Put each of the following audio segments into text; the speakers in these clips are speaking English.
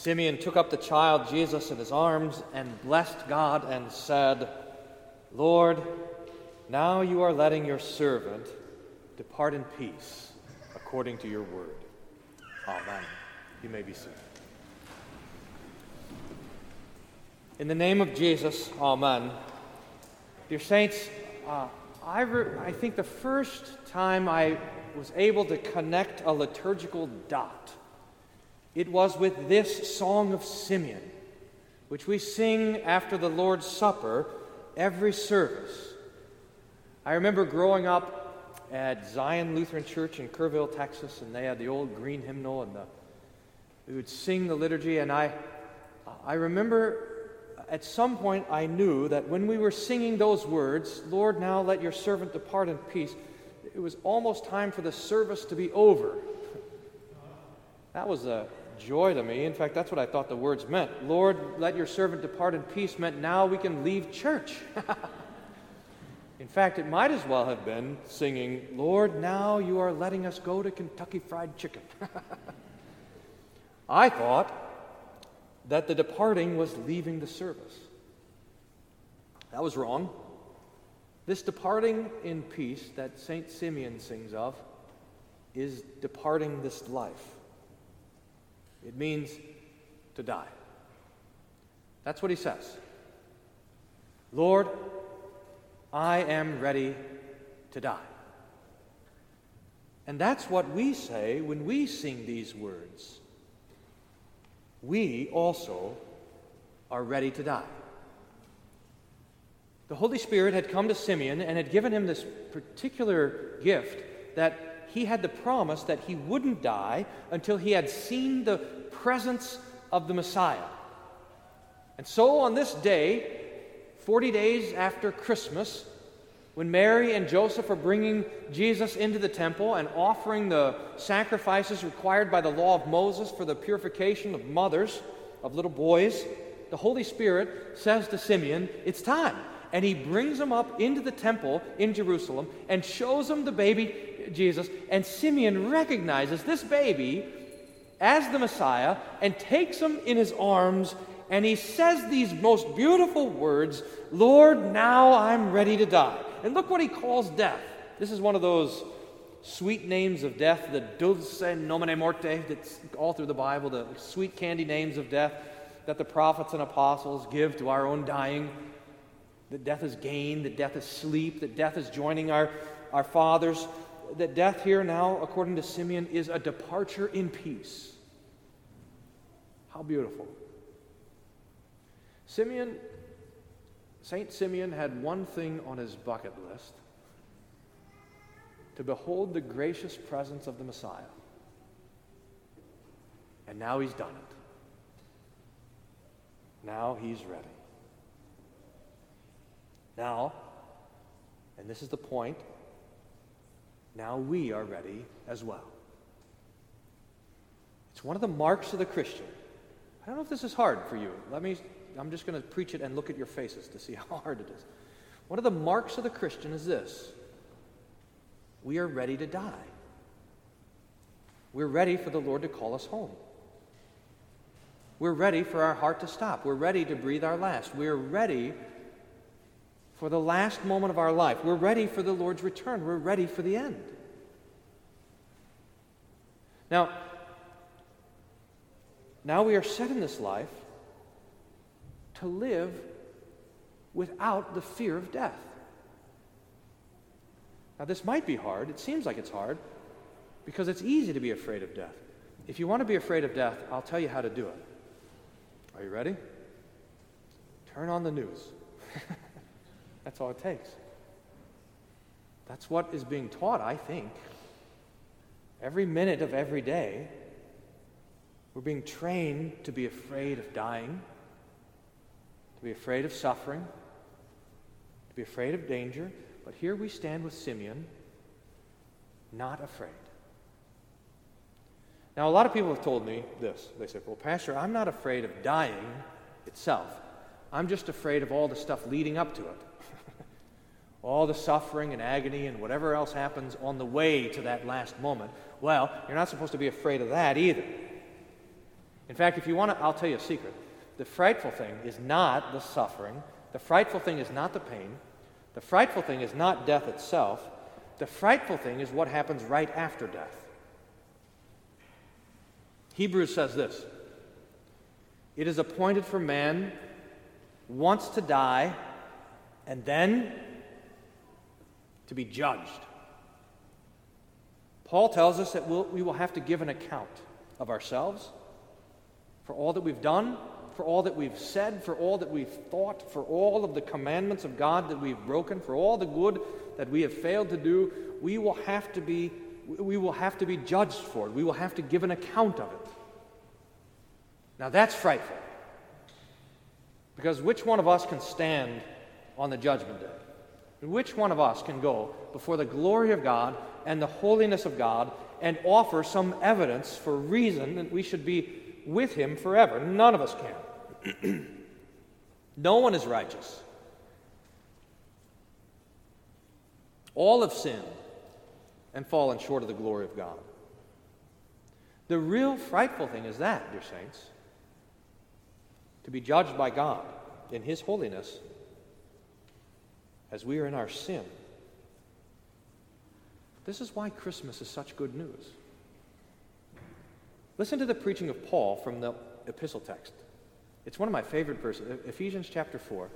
Simeon took up the child Jesus in his arms and blessed God and said, Lord, now you are letting your servant depart in peace according to your word. Amen. You may be seated. In the name of Jesus, Amen. Dear Saints, uh, I, re- I think the first time I was able to connect a liturgical dot it was with this Song of Simeon, which we sing after the Lord's Supper every service. I remember growing up at Zion Lutheran Church in Kerrville, Texas, and they had the old green hymnal, and the, we would sing the liturgy. And I, I remember at some point I knew that when we were singing those words, Lord, now let your servant depart in peace, it was almost time for the service to be over. That was a joy to me. In fact, that's what I thought the words meant. Lord, let your servant depart in peace meant now we can leave church. in fact, it might as well have been singing, Lord, now you are letting us go to Kentucky Fried Chicken. I thought that the departing was leaving the service. That was wrong. This departing in peace that St. Simeon sings of is departing this life. It means to die. That's what he says. Lord, I am ready to die. And that's what we say when we sing these words. We also are ready to die. The Holy Spirit had come to Simeon and had given him this particular gift that he had the promise that he wouldn't die until he had seen the presence of the Messiah. And so on this day, 40 days after Christmas, when Mary and Joseph are bringing Jesus into the temple and offering the sacrifices required by the law of Moses for the purification of mothers, of little boys, the Holy Spirit says to Simeon, It's time. And he brings him up into the temple in Jerusalem and shows him the baby Jesus, and Simeon recognizes this baby as the Messiah and takes him in his arms, and he says these most beautiful words Lord, now I'm ready to die. And look what he calls death. This is one of those sweet names of death, the dulce nomine morte, that's all through the Bible, the sweet candy names of death that the prophets and apostles give to our own dying. That death is gain, that death is sleep, that death is joining our, our fathers that death here now, according to Simeon, is a departure in peace. How beautiful. Simeon, St. Simeon had one thing on his bucket list to behold the gracious presence of the Messiah. And now he's done it. Now he's ready. Now, and this is the point, now we are ready as well. It's one of the marks of the Christian. I don't know if this is hard for you. Let me, I'm just going to preach it and look at your faces to see how hard it is. One of the marks of the Christian is this we are ready to die. We're ready for the Lord to call us home. We're ready for our heart to stop. We're ready to breathe our last. We're ready for the last moment of our life. We're ready for the Lord's return. We're ready for the end. Now, now we are set in this life to live without the fear of death. Now, this might be hard. It seems like it's hard because it's easy to be afraid of death. If you want to be afraid of death, I'll tell you how to do it. Are you ready? Turn on the news. That's all it takes. That's what is being taught, I think. Every minute of every day, we're being trained to be afraid of dying, to be afraid of suffering, to be afraid of danger. But here we stand with Simeon, not afraid. Now, a lot of people have told me this. They say, Well, Pastor, I'm not afraid of dying itself. I'm just afraid of all the stuff leading up to it all the suffering and agony and whatever else happens on the way to that last moment. Well, you're not supposed to be afraid of that either. In fact, if you want to, I'll tell you a secret. The frightful thing is not the suffering, the frightful thing is not the pain, the frightful thing is not death itself. The frightful thing is what happens right after death. Hebrews says this It is appointed for man once to die and then to be judged. Paul tells us that we'll, we will have to give an account of ourselves for all that we've done, for all that we've said, for all that we've thought, for all of the commandments of God that we've broken, for all the good that we have failed to do. We will have to be, we will have to be judged for it. We will have to give an account of it. Now that's frightful. Because which one of us can stand on the judgment day? Which one of us can go before the glory of God and the holiness of God and offer some evidence for reason that we should be with Him forever? None of us can. no one is righteous. All have sinned and fallen short of the glory of God. The real frightful thing is that, dear saints, to be judged by God in His holiness as we are in our sin. This is why Christmas is such good news. Listen to the preaching of Paul from the epistle text. It's one of my favorite verses, Ephesians chapter 4,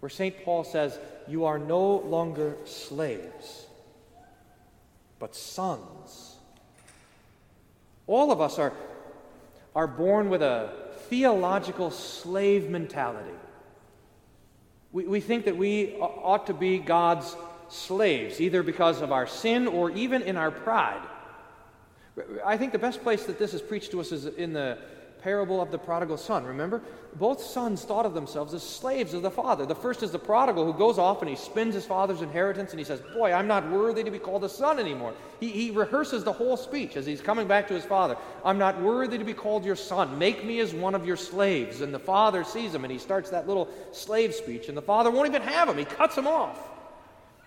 where St. Paul says, You are no longer slaves, but sons. All of us are, are born with a theological slave mentality. We, we think that we ought to be God's slaves, either because of our sin or even in our pride. I think the best place that this is preached to us is in the parable of the prodigal son. Remember? Both sons thought of themselves as slaves of the father. The first is the prodigal who goes off and he spends his father's inheritance and he says, Boy, I'm not worthy to be called a son anymore. He, he rehearses the whole speech as he's coming back to his father. I'm not worthy to be called your son. Make me as one of your slaves. And the father sees him and he starts that little slave speech, and the father won't even have him. He cuts him off.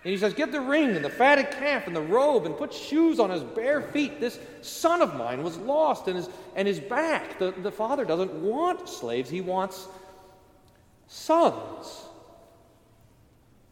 And he says, Get the ring and the fatted calf and the robe and put shoes on his bare feet. This son of mine was lost and is, and is back. The, the father doesn't want slaves, he wants sons.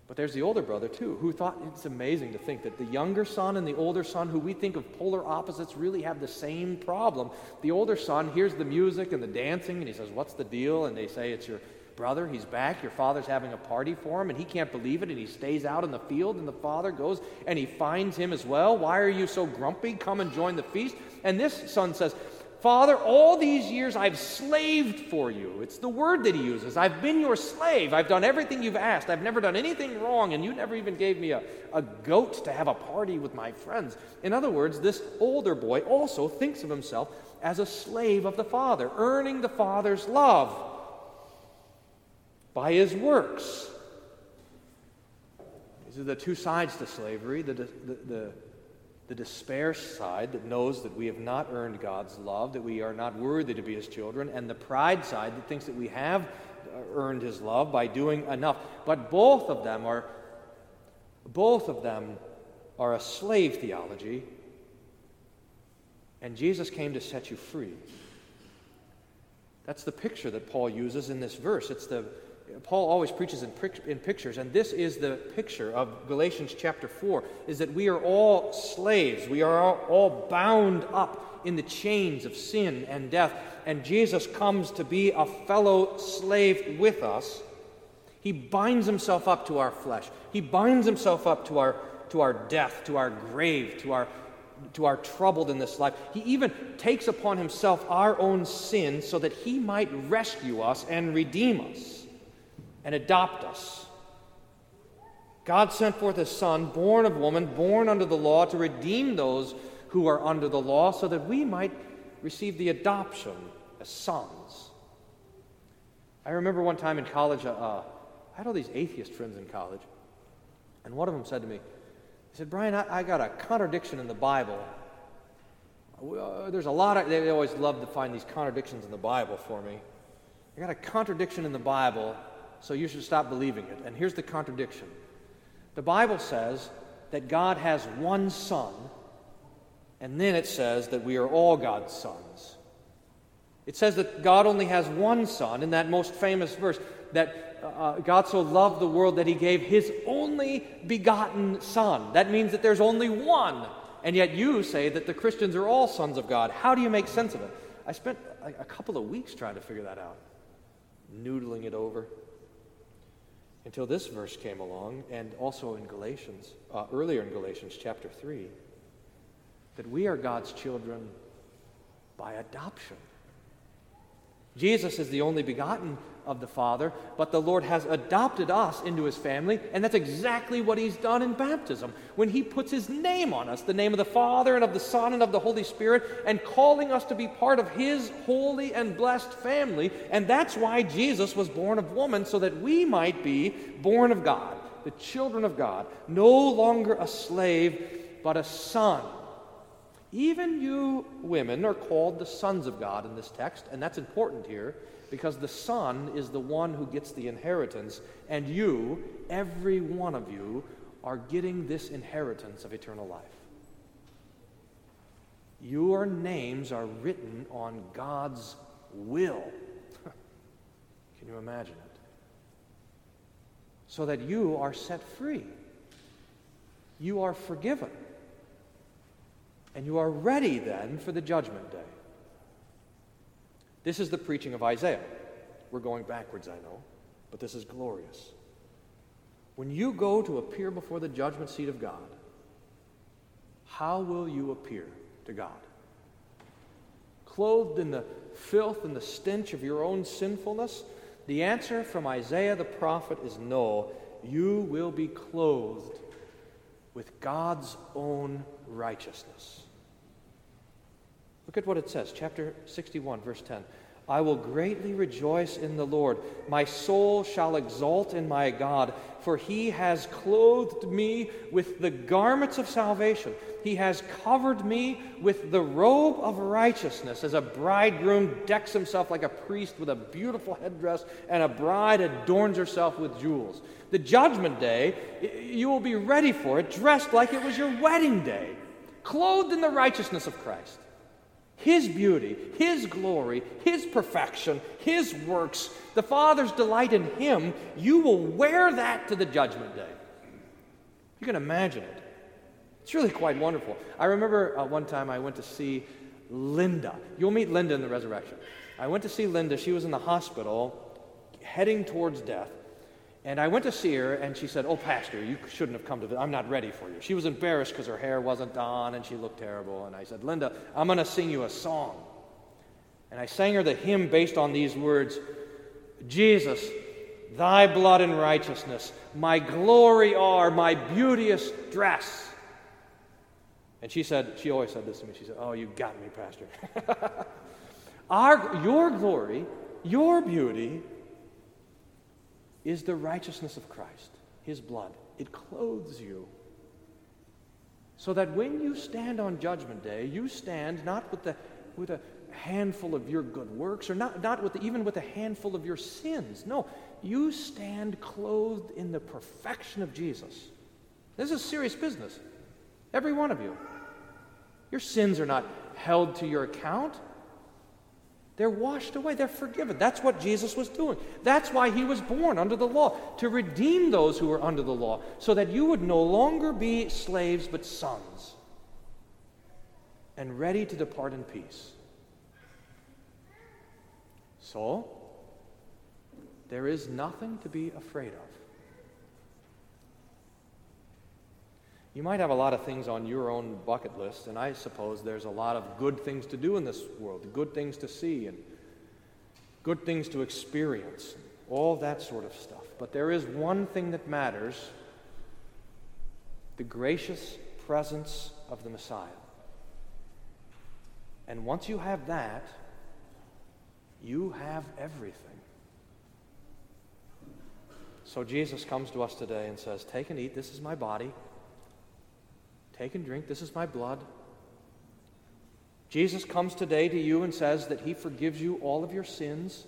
But there's the older brother, too, who thought it's amazing to think that the younger son and the older son, who we think of polar opposites, really have the same problem. The older son hears the music and the dancing, and he says, What's the deal? And they say, It's your brother, he's back. Your father's having a party for him, and he can't believe it, and he stays out in the field, and the father goes and he finds him as well. Why are you so grumpy? Come and join the feast. And this son says, Father, all these years I've slaved for you. It's the word that he uses. I've been your slave. I've done everything you've asked. I've never done anything wrong, and you never even gave me a, a goat to have a party with my friends. In other words, this older boy also thinks of himself as a slave of the father, earning the father's love by his works. These are the two sides to slavery the, the, the, the, despair side that knows that we have not earned God's love, that we are not worthy to be his children, and the pride side that thinks that we have uh, earned his love by doing enough. But both of them are both of them are a slave theology, and Jesus came to set you free. That's the picture that Paul uses in this verse. It's the Paul always preaches in, in pictures, and this is the picture of Galatians chapter 4 is that we are all slaves. We are all, bound up in the chains of sin and death, and Jesus comes to be a fellow slave with us. He binds himself up to our flesh, he binds himself up to our, to our death, to our grave, to our, to our troubled in this life. He even takes upon himself our own sin so that he might rescue us and redeem us and adopt us. God sent forth his Son, born of woman, born under the law, to redeem those who are under the law, so that we might receive the adoption as sons. I remember one time in college, uh I had all these atheist friends in college, and one of them said to me, he said, Brian, I, I got a contradiction in the Bible. Uh, there's a lot of, they always love to find these contradictions in the Bible for me. I got a contradiction in the Bible so you should stop believing it. And here's the contradiction the Bible says that God has one Son, and then it says that we are all God's sons. It says that God only has one Son in that most famous verse that uh, God so loved the world that he gave his only begotten Son. That means that there's only one. And yet you say that the Christians are all sons of God. How do you make sense of it? I spent a couple of weeks trying to figure that out, noodling it over. Until this verse came along, and also in Galatians, uh, earlier in Galatians chapter 3, that we are God's children by adoption. Jesus is the only begotten of the Father, but the Lord has adopted us into his family, and that's exactly what he's done in baptism. When he puts his name on us, the name of the Father and of the Son and of the Holy Spirit, and calling us to be part of his holy and blessed family. And that's why Jesus was born of woman, so that we might be born of God, the children of God, no longer a slave, but a son even you women are called the sons of God in this text, and that's important here because the son is the one who gets the inheritance, and you, every one of you, are getting this inheritance of eternal life. Your names are written on God's will. Can you imagine it? So that you are set free. You are forgiven. And you are ready then for the judgment day. This is the preaching of Isaiah. We're going backwards, I know, but this is glorious. When you go to appear before the judgment seat of God, how will you appear to God? Clothed in the filth and the stench of your own sinfulness? The answer from Isaiah the prophet is no. You will be clothed with God's own righteousness. Look at what it says, chapter 61, verse 10. I will greatly rejoice in the Lord. My soul shall exult in my God, for he has clothed me with the garments of salvation. He has covered me with the robe of righteousness, as a bridegroom decks himself like a priest with a beautiful headdress, and a bride adorns herself with jewels. The judgment day, you will be ready for it, dressed like it was your wedding day, clothed in the righteousness of Christ. His beauty, His glory, His perfection, His works, the Father's delight in Him, you will wear that to the judgment day. You can imagine it. It's really quite wonderful. I remember uh, one time I went to see Linda. You'll meet Linda in the resurrection. I went to see Linda. She was in the hospital heading towards death. And I went to see her, and she said, Oh, Pastor, you shouldn't have come to this. I'm not ready for you. She was embarrassed because her hair wasn't done and she looked terrible. And I said, Linda, I'm going to sing you a song. And I sang her the hymn based on these words Jesus, thy blood and righteousness, my glory are, my beauteous dress. And she said, she always said this to me. She said, Oh, you got me, Pastor. Our, your glory, your beauty, is the righteousness of Christ, his blood. It clothes you. So that when you stand on Judgment Day, you stand not with, the, with a handful of your good works or not, not with the, even with a handful of your sins. No, you stand clothed in the perfection of Jesus. This is serious business. Every one of you. Your sins are not held to your account. They're washed away, they're forgiven. That's what Jesus was doing. That's why he was born under the law, to redeem those who were under the law, so that you would no longer be slaves but sons, and ready to depart in peace. So, there is nothing to be afraid of. You might have a lot of things on your own bucket list, and I suppose there's a lot of good things to do in this world, good things to see, and good things to experience, all that sort of stuff. But there is one thing that matters the gracious presence of the Messiah. And once you have that, you have everything. So Jesus comes to us today and says, Take and eat, this is my body. Take and drink. This is my blood. Jesus comes today to you and says that he forgives you all of your sins.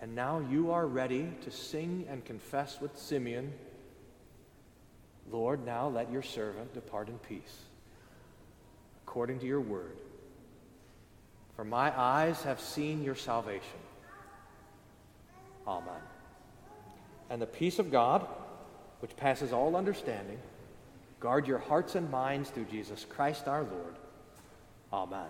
And now you are ready to sing and confess with Simeon Lord, now let your servant depart in peace, according to your word. For my eyes have seen your salvation. Amen. And the peace of God, which passes all understanding, guard your hearts and minds through Jesus Christ our Lord. Amen.